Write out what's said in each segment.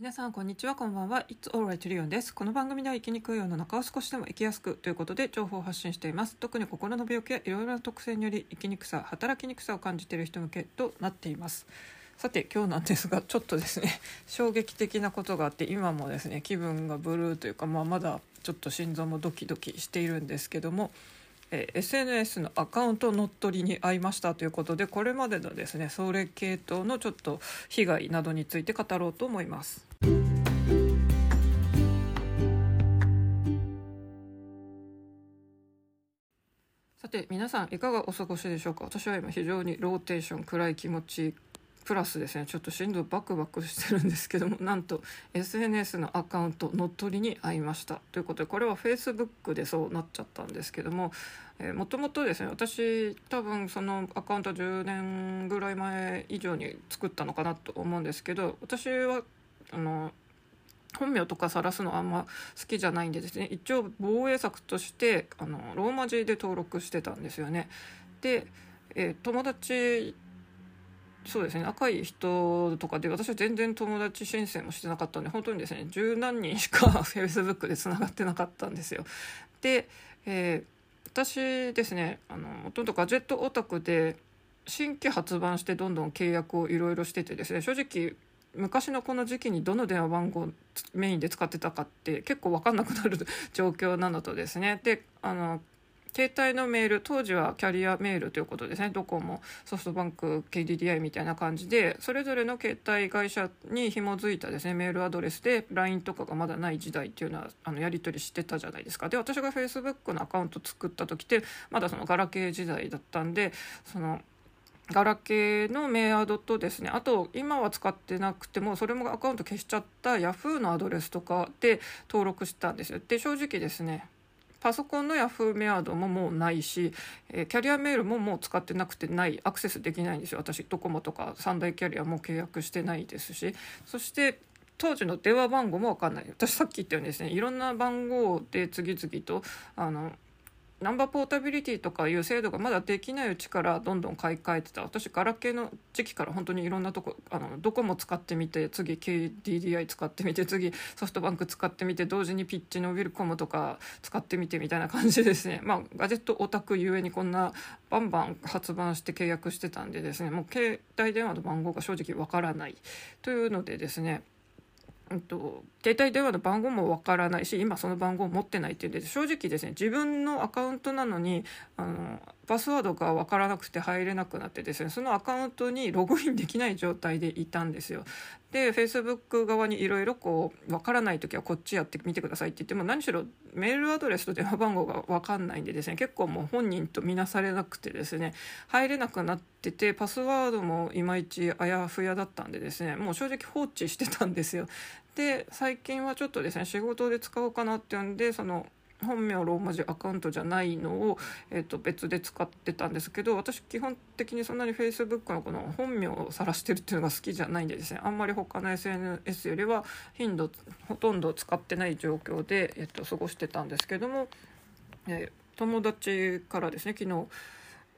皆さんこんにちはこんばんは。It's alright リオンです。この番組では生きにくい世の中を少しでも生きやすくということで情報を発信しています。特に心の病気やいろいろな特性により生きにくさ働きにくさを感じている人向けとなっています。さて今日なんですがちょっとですね 衝撃的なことがあって今もですね気分がブルーというか、まあ、まだちょっと心臓もドキドキしているんですけどもえ SNS のアカウント乗っ取りに遭いましたということでこれまでのですねそれ系統のちょっと被害などについて語ろうと思います。さて皆さんいかがお過ごしでしょうか？私は今非常にローテーション暗い気持ちプラスですねちょっと心臓バクバクしてるんですけどもなんと SNS のアカウント乗っ取りに遭いましたということでこれは Facebook でそうなっちゃったんですけどももともとですね私多分そのアカウント10年ぐらい前以上に作ったのかなと思うんですけど私はあの本名とか晒すのあんま好きじゃないんでですね一応防衛策としてあのローマ字で登録してたんですよね。で、えー、友達そうですね仲いい人とかで私は全然友達申請もしてなかったんで本当にですね十何人しかフェイスブックでつながってなかったんですよ。で、えー、私ですねあのもともとガジェットオタクで新規発売してどんどん契約をいろいろしててですね正直昔のこの時期にどの電話番号メインで使ってたかって結構分かんなくなる状況なのとですねであの携帯のメール当時はキャリアメールということですね。ドコモソフトバンク KDDI みたいな感じでそれぞれの携帯会社に紐づいたですねメールアドレスで LINE とかがまだない時代っていうのはあのやり取りしてたじゃないですか。で私が Facebook のアカウント作った時ってまだそのガラケー時代だったんでそのガラケーのメアドとですねあと今は使ってなくてもそれもアカウント消しちゃった Yahoo のアドレスとかで登録したんですよ。で正直ですねパソコンの Yahoo メアドももうないし、えー、キャリアメールももう使ってなくてないアクセスできないんですよ。私ドコモとか三大キャリアも契約してないですし。そして当時の電話番号も分かんない。私さっき言ったようにですねいろんな番号で次々とあのナンバーポータビリティとかいう制度がまだできないうちからどんどん買い替えてた。私ガラケーの時期から本当にいろんなとこあのどこも使ってみて次 KDDI 使ってみて次ソフトバンク使ってみて同時にピッチのウィルコムとか使ってみてみたいな感じですね。まあガジェットオタクゆえにこんなバンバン発売して契約してたんでですね。もう携帯電話の番号が正直わからないというのでですね。うんと、携帯電話の番号もわからないし今その番号を持ってないっていうんで正直ですね自分のアカウントなのにあのパスワードが分からなくて入れなくなってですねそのアカウントにログインできない状態でいたんですよ。で Facebook 側にいろいろこう分からない時はこっちやってみてくださいって言っても何しろメールアドレスと電話番号が分かんないんでですね結構もう本人と見なされなくてですね入れなくなっててパスワードもいまいちあやふやだったんでですねもう正直放置してたんですよ。で最近はちょっとですね仕事で使おうかなっていうんでその本名ローマ字アカウントじゃないのを、えー、と別で使ってたんですけど私基本的にそんなに Facebook のこの本名を晒してるっていうのが好きじゃないんでですね。あんまり他の SNS よりは頻度ほとんど使ってない状況で、えー、と過ごしてたんですけども、えー、友達からですね昨日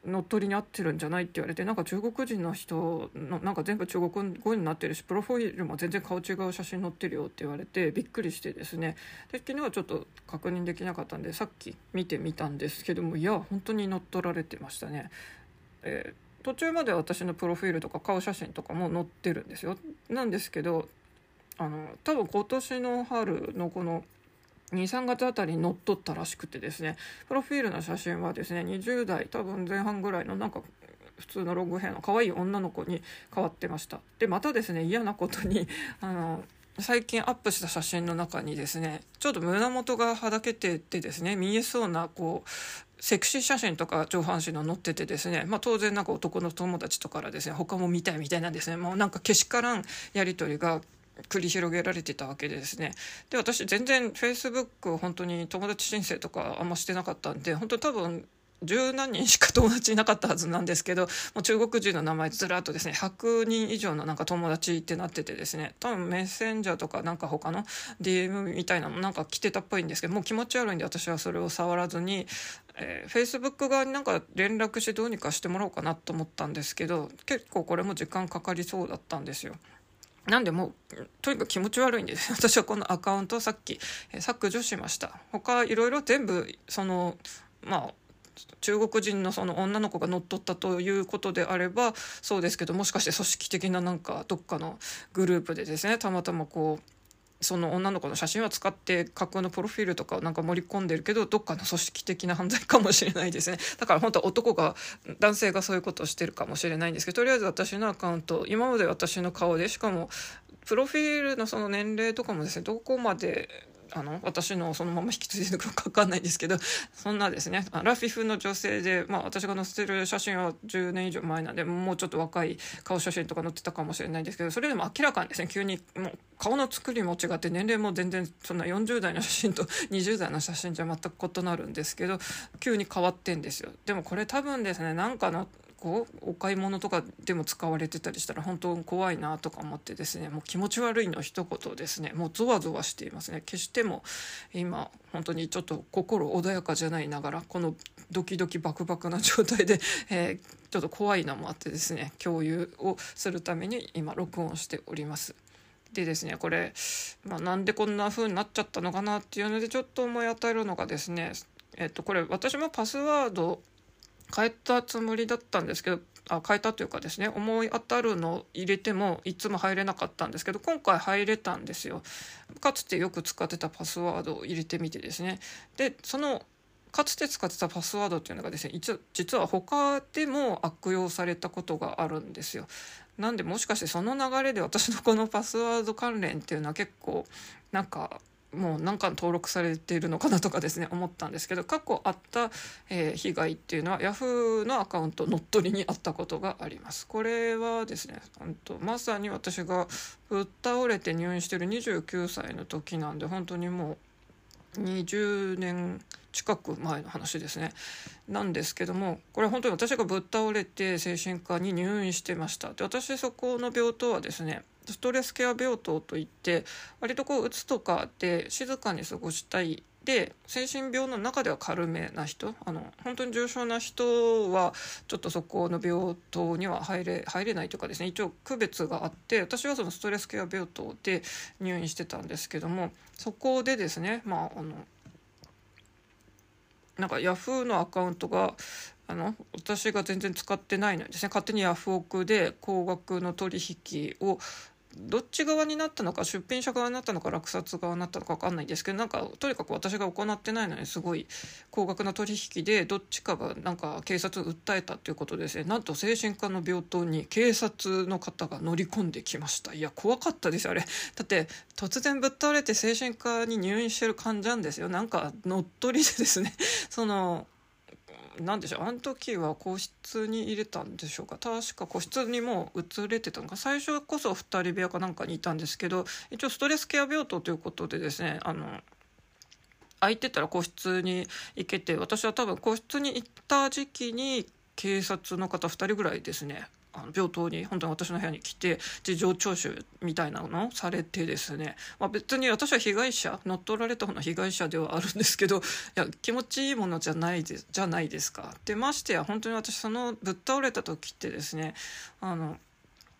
乗っ取りに合ってるんじゃないって言われてなんか中国人の人のなんか全部中国語になってるしプロフィールも全然顔違う写真載ってるよって言われてびっくりしてですねで昨日はちょっと確認できなかったんでさっき見てみたんですけどもいや本当に乗っ取られてましたね。えー、途中まで私のプロフィールとか顔写真とかも載ってるんですよ。なんですけどあの多分今年の春のこの23月あたりに乗っ取ったらしくてですねプロフィールの写真はですね20代多分前半ぐらいのなんか普通のロング兵の可愛い女の子に変わってました。でまたですね嫌なことに あの最近アップした写真の中にですねちょっと胸元がはだけててですね見えそうなこうセクシー写真とか上半身の載っててですね、まあ、当然なんか男の友達とからですね他も見たいみたいなんですね。もうなんかけしからんやり取りが繰り広げられてたわけですね。で私全然フェイスブック本当に友達申請とかあんましてなかったんで本当多分十何人しか友達いなかったはずなんですけどもう中国人の名前ずらっとですね100人以上のなんか友達ってなっててですね多分メッセンジャーとかなんか他の DM みたいなのなんか来てたっぽいんですけどもう気持ち悪いんで私はそれを触らずに、えー、Facebook 側になんか連絡してどうにかしてもらおうかなと思ったんですけど結構これも時間かかりそうだったんですよ。なんでもうとにかく気持ち悪いんです。私はこのアカウントをさっき、削除しました。他いろいろ全部そのまあ中国人のその女の子が乗っ取ったということであればそうですけどもしかして組織的ななんかどっかのグループでですねたまたまこうその女の子の写真は使って架空のプロフィールとかなんか盛り込んでるけどどっかの組織的な犯罪かもしれないですね。だから本当は男が男性がそういうことをしてるかもしれないんですけどとりあえず私のアカウント今まで私の顔でしかもプロフィールのその年齢とかもですねどこまであの私のそのまま引き継いでいるか分かんないんですけどそんなですねラフィフの女性で、まあ、私が載せてる写真は10年以上前なんでもうちょっと若い顔写真とか載ってたかもしれないんですけどそれでも明らかにですね急にもう顔の作りも違って年齢も全然そんな40代の写真と 20代の写真じゃ全く異なるんですけど急に変わってんですよ。でもこれ多分ですねなんかのこうお買い物とかでも使われてたりしたら本当怖いなとか思ってですねもう気持ち悪いの一言ですねもうゾワゾワしていますね決しても今本当にちょっと心穏やかじゃないながらこのドキドキバクバクな状態で、えー、ちょっと怖いのもあってですね共有をするために今録音しております。でですねこれ、まあ、なんでこんな風になっちゃったのかなっていうのでちょっと思い当たるのがですねえっとこれ私もパスワード変えたつもりだったんですけどあ変えたというかですね思い当たるのを入れてもいつも入れなかったんですけど今回入れたんですよ。かつてよく使ってたパスワードを入れてみてですね。でそのかつて使ってたパスワードっていうのがですね実は他でも悪用されたことがあるんですよ。なんでもしかしてその流れで私のこのパスワード関連っていうのは結構なんかもう何か登録されているのかなとかですね思ったんですけど過去あった、えー、被害っていうのは Yahoo のアカウント乗っ取りにあったことがあります。これはですねとまさに私がぶっ倒れて入院してる29歳の時なんで本当にもう20年近く前の話ですね。なんですけどもこれ本当に私がぶっ倒れて精神科に入院してました。で私そこの病棟はですねストレスケア病棟といって割とこううつとかで静かに過ごしたい。で精神病の中では軽めな人あの本当に重症な人はちょっとそこの病棟には入れ入れないというかですね一応区別があって私はそのストレスケア病棟で入院してたんですけどもそこでですねまああのなんかヤフーのアカウントがあの私が全然使ってないのにですね勝手にヤフオクで高額の取引をどっち側になったのか出品者側になったのか落札側になったのか分かんないですけどなんかとにかく私が行ってないのにすごい高額な取引でどっちかがなんか警察を訴えたということですね。なんと精神科の病棟に警察の方が乗り込んできました。いや怖かったですあれ。だって突然ぶっ倒れて精神科に入院してる患者なんですよ。なんか乗っ取りでですね。その何でしょう？あの時は個室に入れたんでしょうか？確か個室にも移れてたのか？最初こそ2人部屋かなんかにいたんですけど一応ストレスケア病棟ということでですねあの空いてたら個室に行けて私は多分個室に行った時期に警察の方2人ぐらいですねあの病棟に本当に私の部屋に来て事情聴取みたいなのをされてですね、まあ、別に私は被害者乗っ取られた方の被害者ではあるんですけどいや気持ちいいものじゃないでじゃないですか。でましてや本当に私そのぶっ倒れた時ってですねあの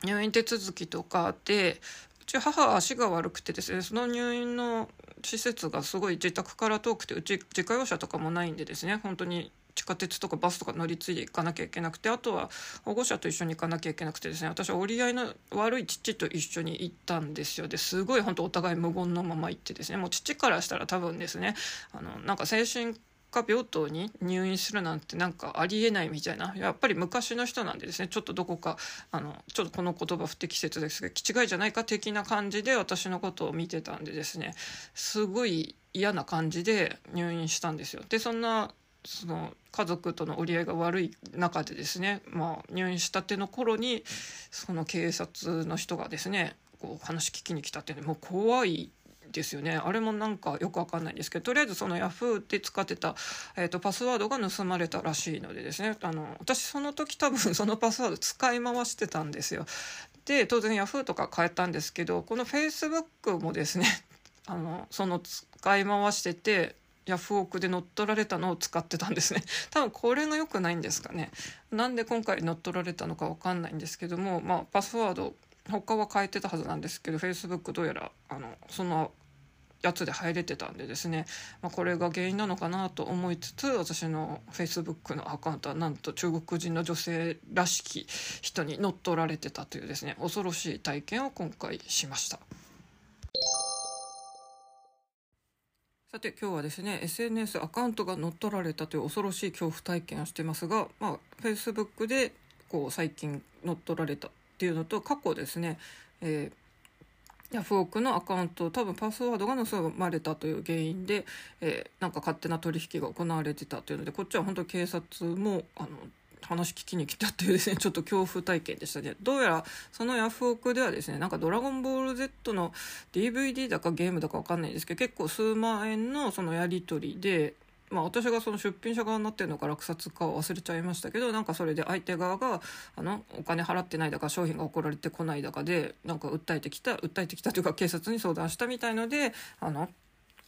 入院手続きとかでうち母は足が悪くてですねその入院の施設がすごい自宅から遠くてうち自家用車とかもないんでですね本当に地下鉄とかバスとか乗り継いでいかなきゃいけなくてあとは保護者と一緒に行かなきゃいけなくてですね私は折り合いの悪い父と一緒に行ったんですよですごい本当お互い無言のまま行ってですねもう父からしたら多分ですねあのなんか精神科病棟に入院するなんてなんかありえないみたいなやっぱり昔の人なんでですねちょっとどこかあのちょっとこの言葉不適切ですが気違いじゃないか的な感じで私のことを見てたんでですねすごい嫌な感じで入院したんですよ。でそんなその家族との折り合いが悪い中でですね、まあ、入院したての頃にその警察の人がですねこう話聞きに来たっていうのもう怖いですよねあれもなんかよくわかんないんですけどとりあえずそのヤフーで使ってた、えーと、パスワードが盗まれたらしいのでですねあの私その時多分そのパスワード使い回してたんですよ。で当然ヤフーとか変えたんですけどこのフェイスブックもですねあのその使い回しててヤフオクで乗っ取られたのを使ってたんですね。多分これが良くないんですかね。なんで今回乗っ取られたのか分かんないんですけどもまあパスワード他は変えてたはずなんですけど Facebook どうやらあのそのやつで入れてたんでですね、まあ、これが原因なのかなと思いつつ私の Facebook のアカウントはなんと中国人の女性らしき人に乗っ取られてたというですね恐ろしい体験を今回しました。さて今日はですね SNS アカウントが乗っ取られたという恐ろしい恐怖体験をしてますが、まあ、Facebook でこう最近乗っ取られたっていうのと過去ですね、えーヤフオクのアカウント多分パスワードが盗まれたという原因で、えー、なんか勝手な取引が行われてたというのでこっちは本当警察もあの話聞きに来たっていうですね ちょっと恐怖体験でしたねどうやらそのヤフオクではですねなんか「ドラゴンボール Z」の DVD だかゲームだか分かんないんですけど結構数万円のそのやり取りでまあ、私がその出品者側になってるのか落札か忘れちゃいましたけどなんかそれで相手側があのお金払ってないだか商品が送られてこないだかでなんか訴えてきた訴えてきたというか警察に相談したみたいのであの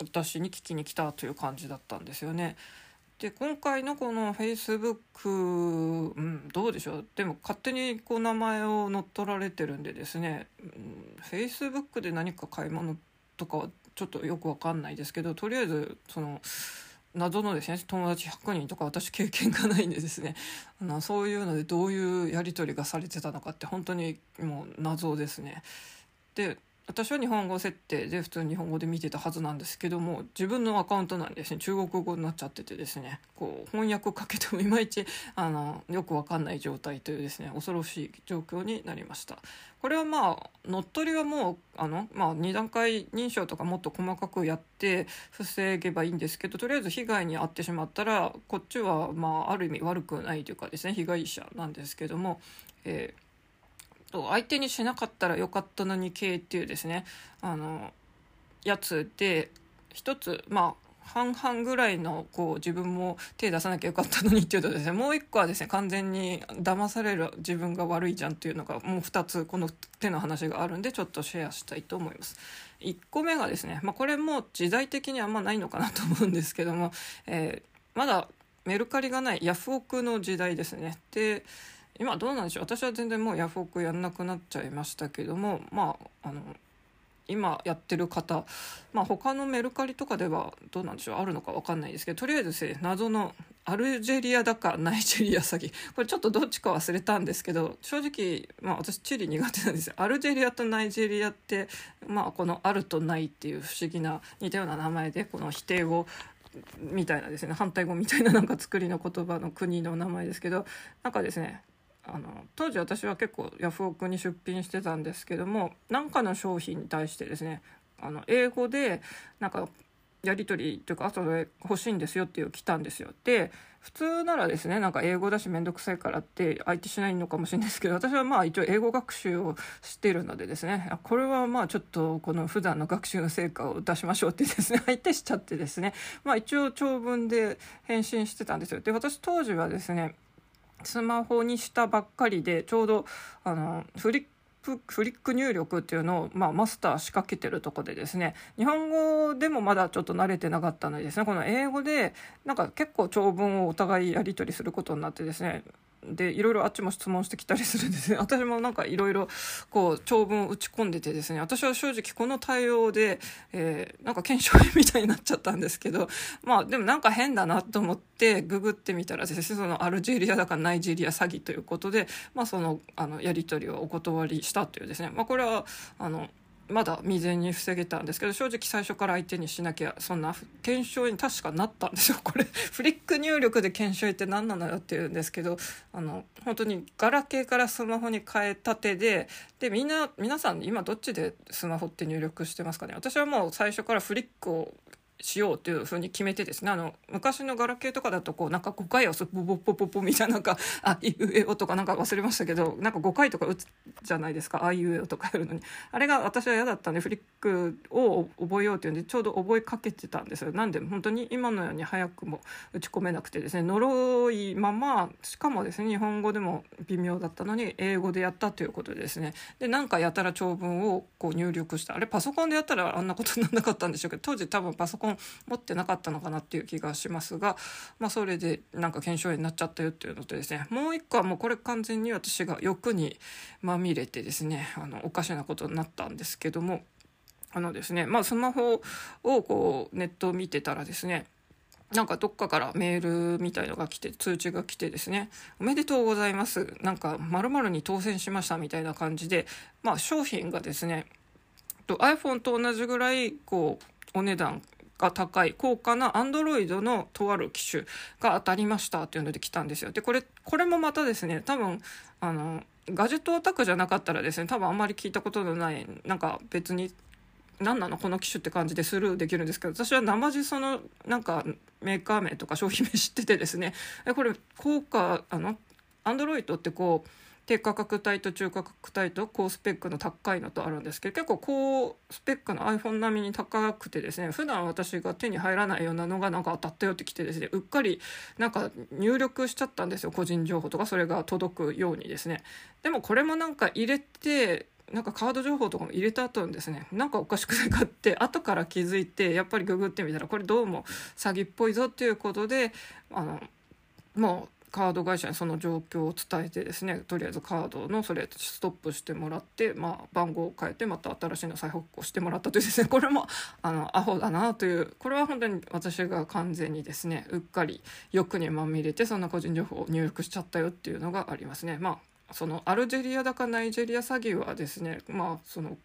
私に聞きに来たという感じだったんですよね。で今回のこのフェイスブック、うん、どうでしょう？でも勝手にこう名前を乗っ取られてるんでですね、うん、フェイスブックで何か買い物とかはちょっとよくわかんないですけどとりあえずその謎のですね友達100人とか私経験がないんでですね あのそういうのでどういうやり取りがされてたのかって本当にもう謎ですね。で私は日本語設定で普通に日本語で見てたはずなんですけども自分のアカウントなんですね。中国語になっちゃっててですね。こう翻訳かけてもいまいちあのよくわかんない状態というですね恐ろしい状況になりました。これはまあ乗っ取りはもうあの、まあ、2段階認証とかもっと細かくやって防げばいいんですけどとりあえず被害に遭ってしまったらこっちはまあある意味悪くないというかですね被害者なんですけども、えーと相手にしなかったらよかったのに系っていうですねあのやつで一つまあ半々ぐらいのこう自分も手出さなきゃよかったのにっていうとですねもう一個はですね完全に騙される自分が悪いじゃんっていうのがもう2つこの手の話があるんでちょっとシェアしたいと思います。1個目がですね、まあ、これも時代的にはあんまないのかなと思うんですけども、えー、まだメルカリがないヤフオクの時代ですね。で今どうなんでしょう？私は全然もうヤフオクやんなくなっちゃいましたけどもまああの今やってる方まあ他のメルカリとかではどうなんでしょう？あるのか分かんないですけどとりあえずですね謎のアルジェリアだかナイジェリア詐欺。これちょっとどっちか忘れたんですけど正直、まあ、私地理苦手なんですよ。アルジェリアとナイジェリアって、まあ、この「ある」と「ない」っていう不思議な似たような名前でこの否定語みたいなですね反対語みたいななんか作りの言葉の国の名前ですけどなんかですねあの当時私は結構ヤフオクに出品してたんですけども何かの商品に対してですねあの英語でなんかやり取りというか後で欲しいんですよっていう来たんですよ。で普通ならですねなんか英語だし面倒くさいからって相手しないのかもしれないですけど私はまあ一応英語学習をしてるのでですねこれはまあちょっとこの普段の学習の成果を出しましょうってですね 相手しちゃってですねまあ一応長文で返信してたんですよ。で私当時はですねスマホにしたばっかりでちょうどあのフリッフリック入力っていうのを、まあ、マスター仕掛けてるとこでですね日本語でもまだちょっと慣れてなかったのでですねこの英語でなんか結構長文をお互いやり取りすることになってですねでいろいろあっちも質問してきたりするんですね。私もなんかいろいろこう長文を打ち込んでてですね。私は正直この対応で、えー、なんか検証みたいになっちゃったんですけどまあでもなんか変だなと思ってググってみたらですねそのアルジェリアだからナイジェリア詐欺ということで、まあ、そのあのやり取りをお断りしたというですね、まあ、これはあのまだ未然に防げたんですけど正直最初から相手にしなきゃそんな検証に確かなったんですよ。これフリック入力で検証って何なのよって言うんですけどあの本当にガラケーからスマホに変えたてででみんな皆さん今どっちでスマホって入力してますかね？私はもう最初からフリックをしようというふうに決めてですねあの昔のガラケーとかだとこうなんか5回押すポポポポポみたいななんか「あいうえお」とかなんか忘れましたけどなんか5回とか打つじゃないですか「あいうえお」とかやるのに。あれが私は嫌だったんでフリックを覚えようというんでちょうど覚えかけてたんですよ。なんで本当に今のように早くも打ち込めなくてですね呪いまましかもですね日本語でも微妙だったのに英語でやったということでですね。でなんかやたら長文をこう入力した。あれパソコンでやったらあんなことにならなかったんでしょうけど当時多分パソコンコン持ってなかったのかなっていう気がしますが、まあ、それでなんか腱鞘炎になっちゃったよっていうのとですねもう一個はもうこれ完全に私が欲にまみれてですねあのおかしなことになったんですけどもあのですねまあスマホをこうネットを見てたらですねなんかどっかからメールみたいのが来て通知が来てですね「おめでとうございます」なんか「まるに当選しました」みたいな感じで、まあ、商品がですね iPhone と同じぐらいこうお値段が高い高価な Android のとある機種が当たりましたっていうので来たんですよ。でこれこれもまたですね多分あのガジェットオタクじゃなかったらですね多分あんまり聞いたことのないなんか別に何なのこの機種って感じでスルーできるんですけど私は生地そのなんかメーカー名とか商品名知っててですねえこれ高価あのアンドロイドってこう低価格帯と中価格帯と高スペックの高いのとあるんですけど結構高スペックの iPhone 並みに高くてですね普段私が手に入らないようなのがなんか当たったよってきてですねうっかりなんか入力しちゃったんですよ個人情報とかそれが届くようにですね。でもこれもなんか入れてなんかカード情報とかも入れた後にですねなんかおかしくないかって 後から気づいてやっぱりググってみたらこれどうも詐欺っぽいぞっていうことであのもうカード会社にその状況を伝えてですねとりあえずカードのそれストップしてもらって、まあ、番号を変えてまた新しいの再発行してもらったというですねこれもあのアホだなというこれは本当に私が完全にですねうっかり欲にまみれてそんな個人情報を入力しちゃったよっていうのがありますね。まあそのアルジェリアだかナイジェリア詐欺はですねまあその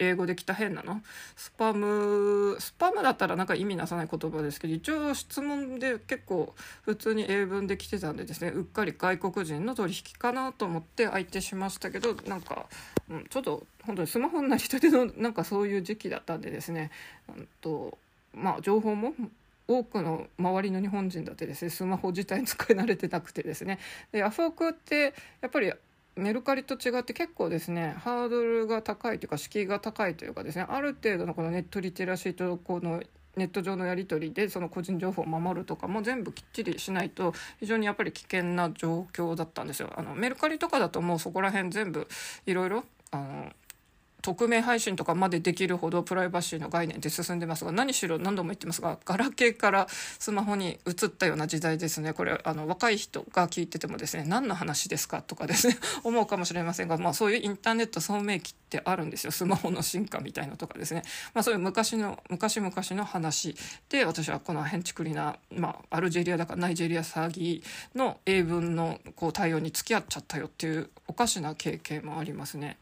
英語で来た変なの？スパムスパムだったらなんか意味なさない言葉ですけど一応質問で結構普通に英文で来てたんでですねうっかり外国人の取引かなと思って相手しましたけどなんか、うん、ちょっと本当にスマホになりたてのなんかそういう時期だったんでですね、うんとまあ、情報も多くの周りの日本人だってですねスマホ自体に使い慣れてなくてですね。でヤフオクってやっぱりメルカリと違って結構ですねハードルが高いというか敷居が高いというかですねある程度のこのネットリテラシーとこのネット上のやり取りでその個人情報を守るとかも全部きっちりしないと非常にやっぱり危険な状況だったんですよ。あのメルカリとかだともうそこら辺全部いろいろあの匿名配信とかまでできるほどプライバシーの概念って進んでますが何しろ何度も言ってますがガラケーからスマホに移ったような時代ですね。これあの若い人が聞いててもですね何の話ですかとかですね 思うかもしれませんが、まあ、そういうインターネット聡明期ってあるんですよ。スマホの進化みたいなとかですね、まあ、そういう昔の昔々の話で私はこのヘンチクリな、まあ、アルジェリアだからナイジェリア詐欺の英文のこう対応に付き合っちゃったよっていうおかしな経験もありますね。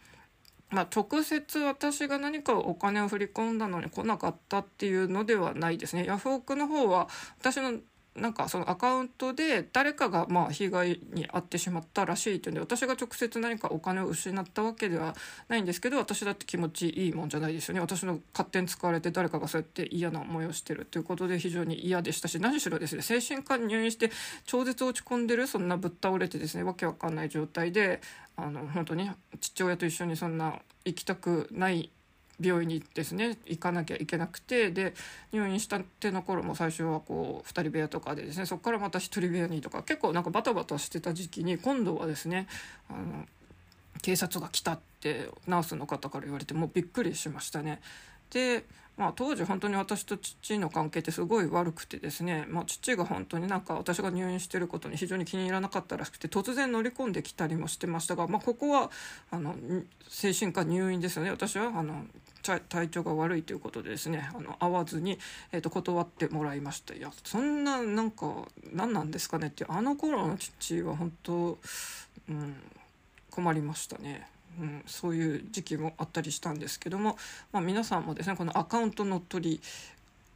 まあ、直接私が何かお金を振り込んだのに来なかったっていうのではないですね。ヤフオクの方は私のなんかそのアカウントで誰かがまあ被害に遭ってしまったらしいというんで私が直接何かお金を失ったわけではないんですけど私だって気持ちいいもんじゃないですよね。私の勝手に使われて誰かがそうやって嫌な思いをしてるということで非常に嫌でしたし何しろですね精神科に入院して超絶落ち込んでるそんなぶっ倒れてですねわけわかんない状態であの本当に父親と一緒にそんな行きたくない病院にですね行かなきゃいけなくてで入院したての頃も最初はこう2人部屋とかでですねそこからまた1人部屋にとか結構なんかバタバタしてた時期に今度はですねあの警察が来たってナースの方から言われてもうびっくりしましたね。でまあ、当時本当に私と父の関係ってすごい悪くてですね、まあ、父が本当になんか私が入院してることに非常に気に入らなかったらしくて突然乗り込んできたりもしてましたが、まあ、ここはあの精神科入院ですよね。私はあの体調が悪いということでですねあの会わずに、えー、と断ってもらいました。いやそんななんか何なんですかねってあの頃の父は本当、うん、困りましたね。うん、そういう時期もあったりしたんですけども、まあ、皆さんもですねこのアカウント乗っ取り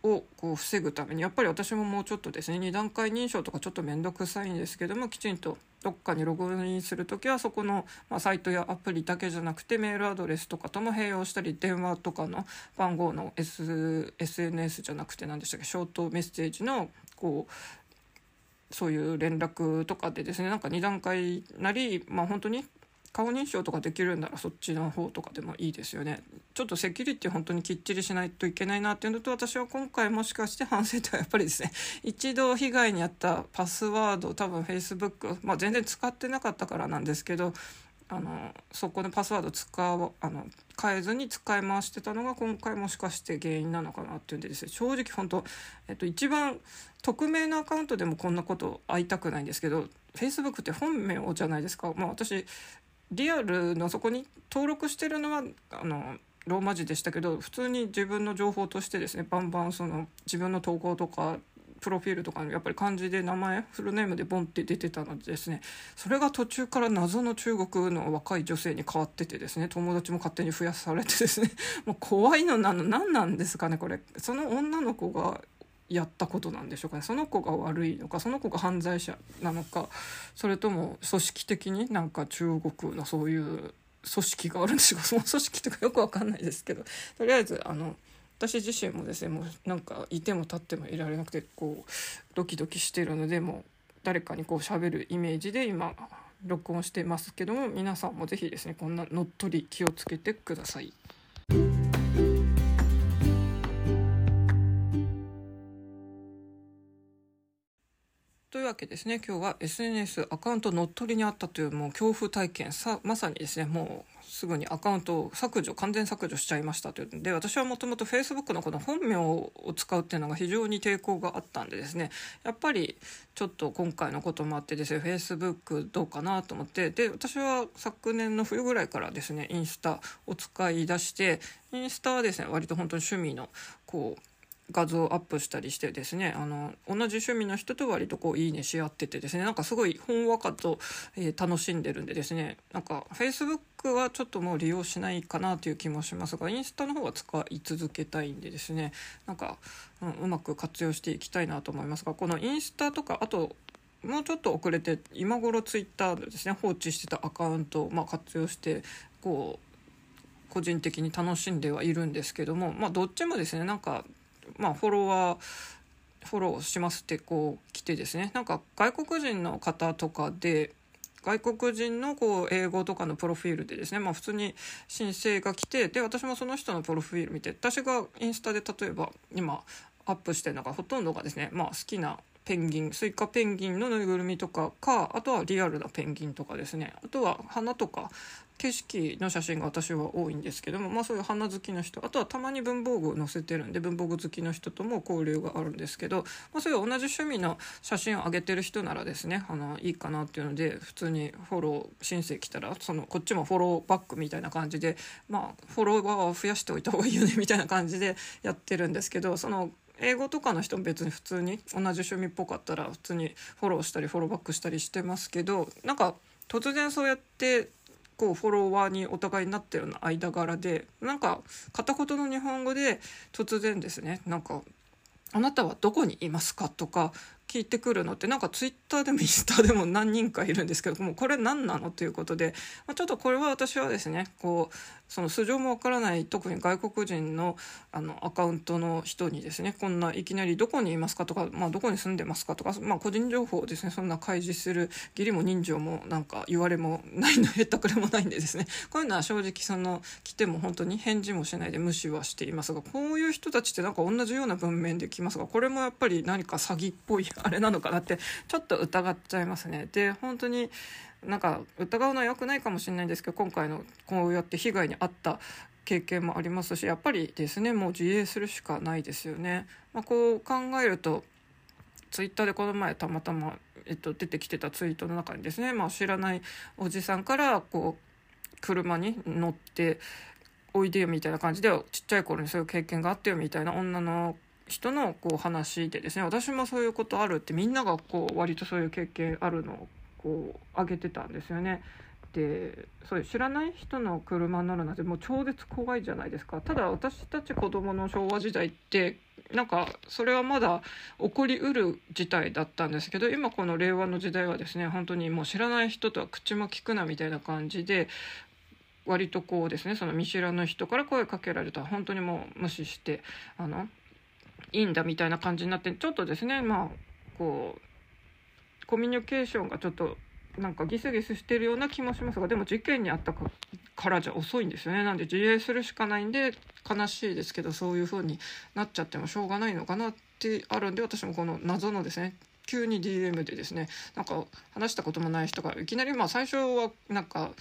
をこう防ぐためにやっぱり私ももうちょっとですね2段階認証とかちょっと面倒くさいんですけどもきちんとどっかにログインする時はそこの、まあ、サイトやアプリだけじゃなくてメールアドレスとかとも併用したり電話とかの番号の、S、SNS じゃなくて何でしたっけショートメッセージのこうそういう連絡とかでですねなんか2段階なりまあ本当に顔認証とかできるんならそっちの方とかでもいいですよねちょっとセキュリティ本当にきっちりしないといけないなっていうのと私は今回もしかして反省点はやっぱりですね 一度被害に遭ったパスワード多分 Facebook、まあ、全然使ってなかったからなんですけどあのそこのパスワード使うあの変えずに使い回してたのが今回もしかして原因なのかなっていうんでですね正直本当、えっと、一番匿名のアカウントでもこんなこと会いたくないんですけど Facebook って本名じゃないですか。まあ、私リアルのそこに登録してるのはあのローマ字でしたけど普通に自分の情報としてですねバンバンその自分の投稿とかプロフィールとかやっぱり漢字で名前フルネームでボンって出てたのですねそれが途中から謎の中国の若い女性に変わっててですね友達も勝手に増やされてですねもう怖いのなの何なんですかねこれ。その女の子がやったことなんでしょうかねその子が悪いのかその子が犯罪者なのかそれとも組織的になんか中国のそういう組織があるんでしょうかその組織とかよく分かんないですけどとりあえずあの私自身もですねもうなんかいても立ってもいられなくてこうドキドキしてるのでもう誰かにこう喋るイメージで今録音してますけども皆さんも是非ですねこんな乗っ取り気をつけてください。わけですね。今日は SNS アカウント乗っ取りにあったというもう恐怖体験。さまさにですねもうすぐにアカウントを削除完全削除しちゃいましたというので私はもともと Facebook のこの本名を使うっていうのが非常に抵抗があったんでですねやっぱりちょっと今回のこともあってですね Facebook どうかなと思ってで私は昨年の冬ぐらいからですねインスタを使い出してインスタはですね割と本当に趣味のこう画像アップしたりしてですねあの同じ趣味の人と割とこういいねし合っててですねなんかすごいほんわかと、えー、楽しんでるんでですねなんか Facebook はちょっともう利用しないかなという気もしますがインスタの方は使い続けたいんでですねなんか、うん、うまく活用していきたいなと思いますがこのインスタとかあともうちょっと遅れて今頃ツイッターでですね放置してたアカウントをまあ活用してこう個人的に楽しんではいるんですけどもまあどっちもですねなんかまあ、フォロワーフォローしますってこう来てですね。なんか外国人の方とかで外国人のこう英語とかのプロフィールでですね、まあ、普通に申請が来てで私もその人のプロフィール見て私がインスタで例えば今アップしてるのがほとんどがですね、まあ、好きなペンギンスイカペンギンのぬいぐるみとかかあとはリアルなペンギンとかですね。あとは花とか景色の写真が私は多いんですけども、まあ、そういう花好きの人あとはたまに文房具を載せてるんで文房具好きの人とも交流があるんですけど、まあ、そういう同じ趣味の写真を上げてる人ならですねあのいいかなっていうので普通にフォロー申請来たらそのこっちもフォローバックみたいな感じで、まあ、フォロワーは増やしておいた方がいいよね みたいな感じでやってるんですけどその英語とかの人も別に普通に同じ趣味っぽかったら普通にフォローしたりフォローバックしたりしてますけどなんか突然そうやってこうフォロワーにお互いになったような間柄でなんか片言の日本語で突然ですねなんか「あなたはどこにいますか?」とか聞いてくるのってなんかツイッターでもインスタでも何人かいるんですけどもこれ何なの？ということで、まあ、ちょっとこれは私はですねこうその素性もわからない特に外国人のあのアカウントの人にですねこんないきなり「どこにいますか?」とか、まあ、どこに住んでますか?」とか、まあ、個人情報をですねそんな開示する義理も人情もなんか言われもないのへったくれもないんでですねこういうのは正直その来ても本当に返事もしないで無視はしていますがこういう人たちってなんか同じような文面で来ますがこれもやっぱり何か詐欺っぽいあれなのかなってちょっと疑っちゃいますね。で本当になんか疑うのは良くないかもしれないんですけど今回のこうやって被害に遭った経験もありますしやっぱりですねもう自衛するしかないですよね。まあ、こう考えるとツイッターでこの前たまたま、えっと、出てきてたツイートの中にですね、まあ、知らないおじさんからこう車に乗っておいでよみたいな感じでちっちゃい頃にそういう経験があったよみたいな女の人のこう話でですね私もそういうことあるってみんながこう割とそういう経験あるのをこう上げてたんですよね。でそういう知らない人の車乗るなんてもう超絶怖いじゃないですかただ私たち子供の昭和時代ってなんかそれはまだ起こりうる事態だったんですけど今この令和の時代はですね本当にもう知らない人とは口も聞くなみたいな感じで割とこうですねその見知らぬ人から声かけられたら本当にもう無視してあのいいんだみたいな感じになってちょっとですねまあこうコミュニケーションがちょっとなんかギスギスしてるような気もしますがでも事件にあったからじゃ遅いんですよね。なんで自衛するしかないんで悲しいですけどそういう風になっちゃってもしょうがないのかなってあるんで私もこの謎のですね急に DM でですねなんか話したこともない人がいきなりまあ最初はなんか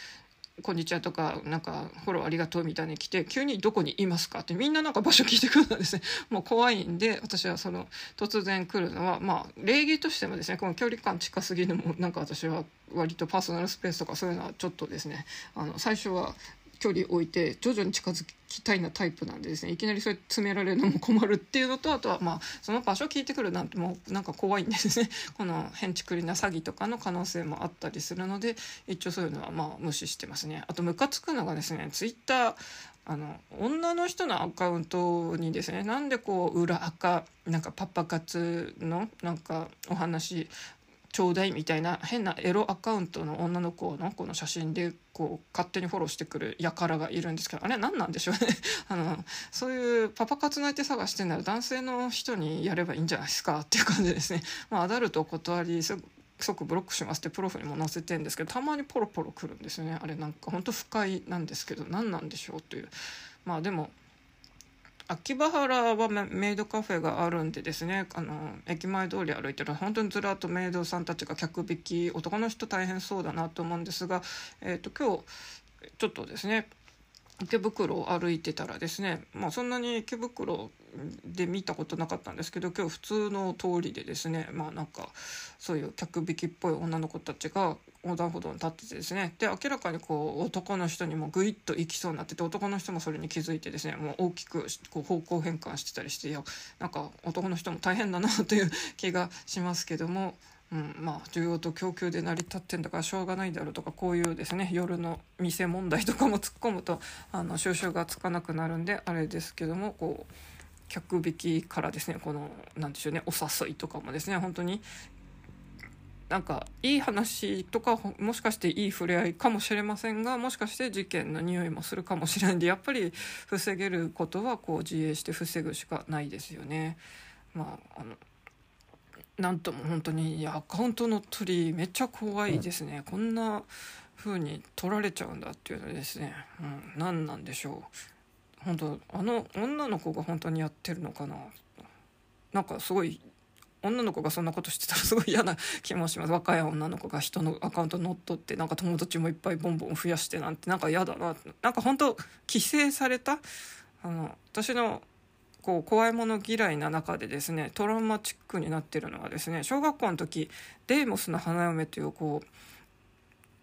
こんにちは」とか「なんかフォローありがとう」みたいに来て急に「どこにいますか?」ってみんななんか場所聞いてくるのですね もう怖いんで私はその突然来るのはまあ礼儀としてもですねこの距離感近すぎるのもなんか私は割とパーソナルスペースとかそういうのはちょっとですねあの最初は距離置いて徐々に近づきたいなタイプなんでですね。いきなりそれ詰められるのも困るっていうのとあとはまあその場所聞いてくるなんてもうなんか怖いんですね。この変築りな詐欺とかの可能性もあったりするので一応そういうのはまあ無視してますね。あとムカつくのがですねツイッターあの女の人のアカウントにですねなんでこう裏垢なんかパパ活のなんかお話ちょうだいみたいな変なエロアカウントの女の子のこの写真でこう勝手にフォローしてくる輩がいるんですけどあれ何なんでしょうね。あのそういうパパ活の相手探してんなら男性の人にやればいいんじゃないですかっていう感じですね。まあ、アダルトお断り即ブロックしますってプロフにも載せてんですけどたまにポロポロ来るんですよね。あれなんか本当不快なんですけど何なんでしょうという。まあでも秋葉原はメイドカフェがあるんでですねあの駅前通り歩いてる本当にずらっとメイドさんたちが客引き男の人大変そうだなと思うんですが、えーと、今日ちょっとですね池袋を歩いてたらですね、まあ、そんなに池袋で見たことなかったんですけど今日普通の通りでですねまあなんかそういう客引きっぽい女の子たちが横断歩道に立っててですねで明らかにこう男の人にもグイッと行きそうになってて男の人もそれに気づいてですねもう大きくこう方向変換してたりしていやなんか男の人も大変だなという気がしますけども。うん、まあ需要と供給で成り立ってんだからしょうがないだろうとかこういうですね夜の店問題とかも突っ込むとあの収集がつかなくなるんであれですけどもこう客引きからですねこの何でしょうねお誘いとかもですね本当になんかいい話とかもしかしていい触れ合いかもしれませんがもしかして事件の匂いもするかもしれないんでやっぱり防げることはこう自衛して防ぐしかないですよね。まああのなんとも本当にいやアカウントの取りめっちゃ怖いですね、こんな風に取られちゃうんだっていうのですね、うん、何なんでしょう。本当あの女の子が本当にやってるのかな。なんかすごい女の子がそんなことしてたらすごい嫌な気もします。若い女の子が人のアカウント乗っ取ってなんか友達もいっぱいボンボン増やしてなんてなんか嫌だななんか本当規制された？あの私のこう怖いもの嫌いな中でですねトラウマチックになってるのはですね小学校の時デイモスの花嫁というこう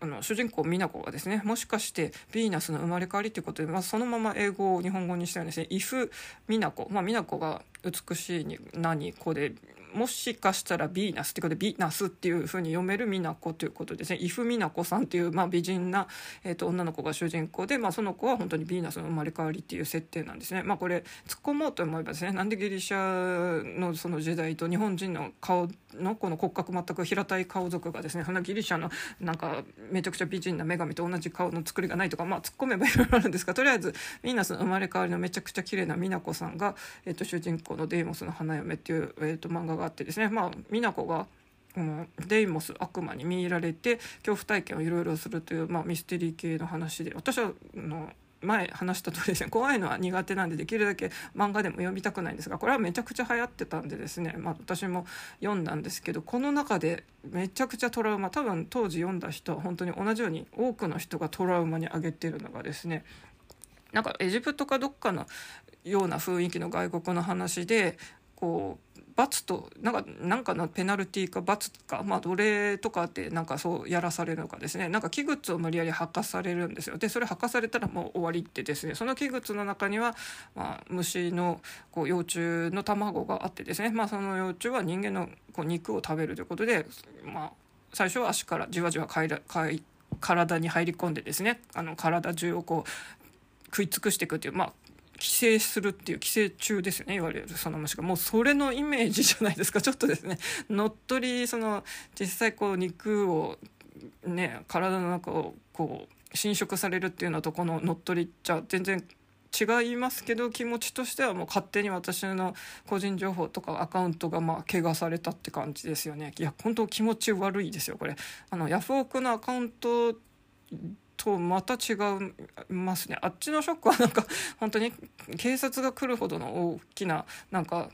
あの主人公美奈子がですねもしかしてヴィーナスの生まれ変わりということで、まあ、そのまま英語を日本語にしたようにですね「イフ美奈子」まあ美奈子が美しいに何子でもしかしたらビーナスってことでビーナスっていうふうに読める美奈子ということですね伊布美奈子さんっていう、まあ、美人な、えー、と女の子が主人公で、まあ、その子は本当にビーナスの生まれ変わりっていう設定なんですね。まあ、これ突っ込もうと思えばですねなんでギリシャのその時代と日本人の顔のこの骨格全く平たい顔族がですねそんなギリシャのなんかめちゃくちゃ美人な女神と同じ顔の作りがないとか、まあ、突っ込めばいろいろあるんですがとりあえずヴィーナスの生まれ変わりのめちゃくちゃ綺麗な美奈子さんが、えー、と主人公のデーモスの花嫁っていう、えー、と漫画があってですね、まあ、美奈子がこのデイモス悪魔に見入られて恐怖体験をいろいろするという、まあ、ミステリー系の話で私はの前話した通りですね。怖いのは苦手なんでできるだけ漫画でも読みたくないんですがこれはめちゃくちゃ流行ってたんでですね、まあ、私も読んだんですけどこの中でめちゃくちゃトラウマ多分当時読んだ人は本当に同じように多くの人がトラウマに挙げてるのがですね。なんかエジプトかどっかのような雰囲気の外国の話でこう罰となんかなんかのペナルティーか罰か、まあ、奴隷とかってなんかそうやらされるのかですね。なんか器物を無理やり吐かされるんですよ。でそれ吐かされたらもう終わりってですね。その器物の中には、まあ、虫のこう幼虫の卵があってですね、まあ、その幼虫は人間のこう肉を食べるということで、まあ、最初は足からじわじわかいらかい体に入り込んでですね。あの体中をこう食い尽くしていくっていう、まあ、寄生するっていう寄生虫ですよね言われるその虫が。もうそれのイメージじゃないですか。ちょっとですね。乗っ取りその実際こう肉をね体の中をこう侵食されるっていうのとこの乗っ取りじゃ全然違いますけど気持ちとしてはもう勝手に私の個人情報とかアカウントがまあ怪我されたって感じですよね。いや本当気持ち悪いですよこれ。あのヤフオクのアカウントとまた違いますね。あっちのショックはなんか本当に警察が来るほどの大きななんか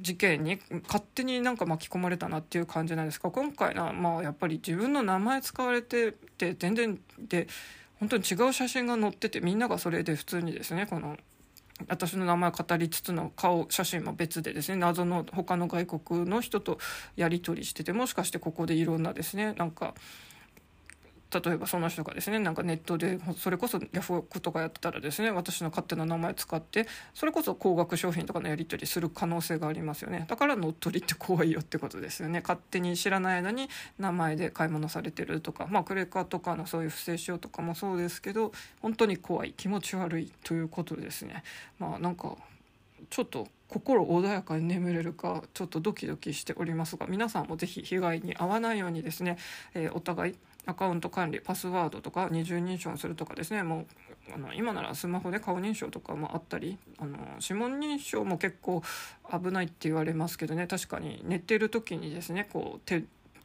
事件に勝手になんか巻き込まれたなっていう感じなんですか？今回はまあやっぱり自分の名前使われてて全然で本当に違う写真が載っててみんながそれで普通にですねこの私の名前を語りつつの顔写真も別でですね謎の他の外国の人とやり取りしててもしかしてここでいろんなですねなんか例えばその人がですねなんかネットでそれこそヤフオクとかやってたらですね私の勝手な名前使ってそれこそ高額商品とかのやり取りする可能性がありますよね。だから乗っ取りって怖いよってことですよね。勝手に知らない間に名前で買い物されてるとかまあクレカとかのそういう不正使用とかもそうですけど本当に怖い気持ち悪いということですね。まあなんかちょっと心穏やかに眠れるかちょっとドキドキしておりますが皆さんも是非被害に遭わないようにですね、えー、お互いアカウント管理パスワードとか二重認証するとかですね。もうあの今ならスマホで顔認証とかもあったりあの指紋認証も結構危ないって言われますけどね。確かに寝てる時にですねこう手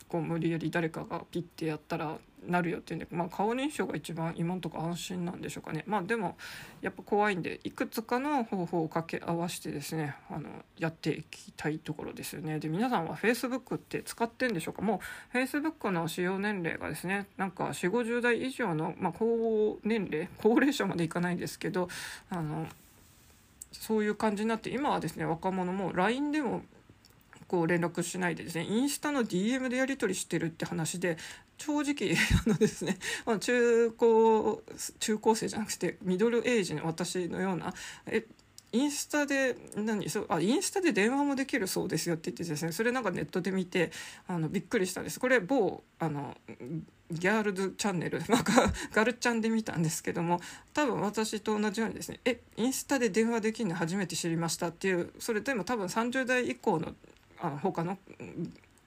こう無理やり誰かがピッてやったらなるよっていうんで、まあ、顔認証が一番今んとこ安心なんでしょうかね。まあでもやっぱ怖いんでいくつかの方法を掛け合わせてですねあのやっていきたいところですよね。で皆さんは Facebook って使ってんでしょうか？もう Facebook の使用年齢がですねなんか4 5 0代以上の、まあ、高年齢高齢者までいかないんですけどあのそういう感じになって今はですね若者も LINE でもこう連絡しないでですねインスタの DM でやり取りしてるって話で正直 あのですね、中高中高生じゃなくてミドルエイジの私のようなえインスタで何そあインスタで電話もできるそうですよって言ってですねそれなんかネットで見てあのびっくりしたんです。これ某あのギャールズチャンネルなんかガルちゃんで見たんですけども多分私と同じようにですねえインスタで電話できるの初めて知りましたっていうそれでも多分30代以降のあの他の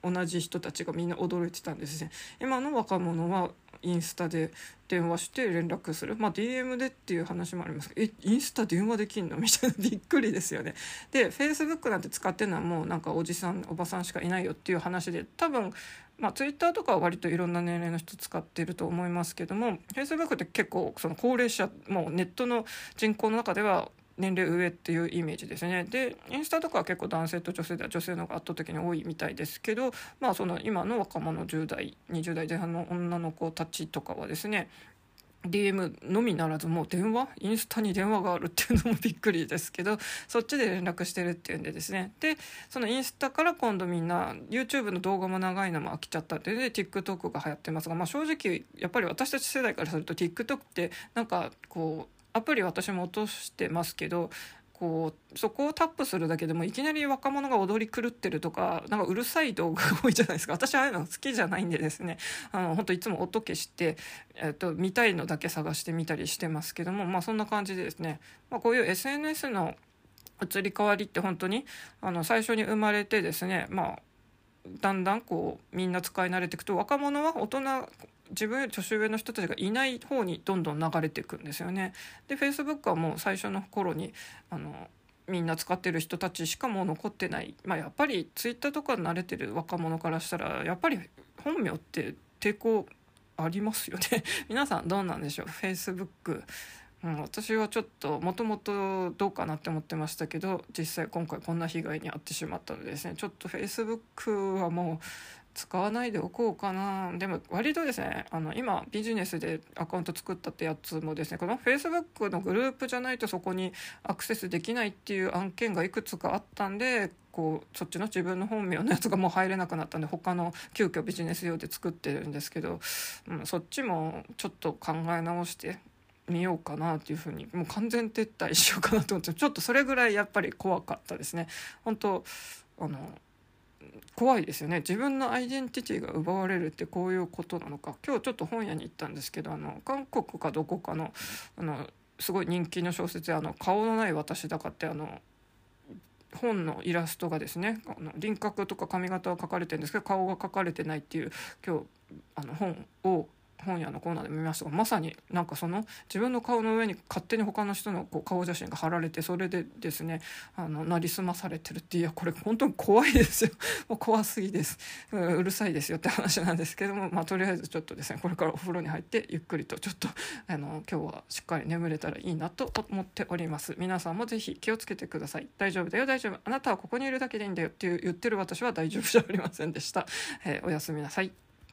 同じ人たちがみんな驚いてたんですね。今の若者はインスタで電話して連絡する。まあ DM でっていう話もありますけどえインスタ電話できんの？みたいなびっくりですよね。で Facebook なんて使ってるのはもうなんかおじさんおばさんしかいないよっていう話で多分まあ、ツイッターとかは割といろんな年齢の人使ってると思いますけども Facebook って結構その高齢者もうネットの人口の中では年齢上っていうイメージですね。でインスタとかは結構男性と女性では女性の方が圧倒的に多いみたいですけどまあその今の若者10代20代前半の女の子たちとかはですね DM のみならずもう電話インスタに電話があるっていうのもびっくりですけどそっちで連絡してるっていうんでですね。でそのインスタから今度みんな YouTube の動画も長いのも飽きちゃったってで TikTok が流行ってますが、まあ、正直やっぱり私たち世代からすると TikTok ってなんかこうアプリ私も落としてますけどこうそこをタップするだけでもいきなり若者が踊り狂ってるとかなんかうるさい動画が多いじゃないですか。私ああいうの好きじゃないんでですね。あの本当いつも音消して、えっと、見たいのだけ探してみたりしてますけどもまあそんな感じでですね、まあ、こういう SNS の移り変わりって本当にあの最初に生まれてですねまあだんだんこうみんな使い慣れていくと若者は大人自分より年上の人たちがいない方にどんどん流れていくんですよね。で Facebook はもう最初の頃にあのみんな使ってる人たちしかもう残ってない、まあ、やっぱり Twitter とか慣れてる若者からしたらやっぱり本名って抵抗ありますよね。皆さんどうなんでしょう？Facebook うん、私はちょっともともとどうかなって思ってましたけど実際今回こんな被害に遭ってしまったのでですね。ちょっと Facebook はもう使わないでおこうかなでも割とですねあの今ビジネスでアカウント作ったってやつもですねこの Facebook のグループじゃないとそこにアクセスできないっていう案件がいくつかあったんでこうそっちの自分の本名のやつがもう入れなくなったんで他の急遽ビジネス用で作ってるんですけど、うん、そっちもちょっと考え直してみようかなっていうふうにもう完全撤退しようかなと思ってちょっとそれぐらいやっぱり怖かったですね。本当あの怖いですよね。自分のアイデンティティが奪われるってこういうことなのか。今日ちょっと本屋に行ったんですけどあの韓国かどこかのあのすごい人気の小説「あの顔のない私だか」ってあの本のイラストがですねあの輪郭とか髪型は描かれてるんですけど顔が描かれてないっていう今日あの本を本屋のコーナーで見ましたがまさになんかその自分の顔の上に勝手に他の人のこう顔写真が貼られてそれでですねあのなりすまされてるっていやこれ本当に怖いですよ。もう怖すぎです。うるさいですよって話なんですけども、まあ、とりあえずちょっとですねこれからお風呂に入ってゆっくりとちょっとあの今日はしっかり眠れたらいいなと思っております。皆さんもぜひ気をつけてください。大丈夫だよ大丈夫。あなたはここにいるだけでいいんだよっていう言ってる私は大丈夫じゃありませんでした、えー、おやすみなさい。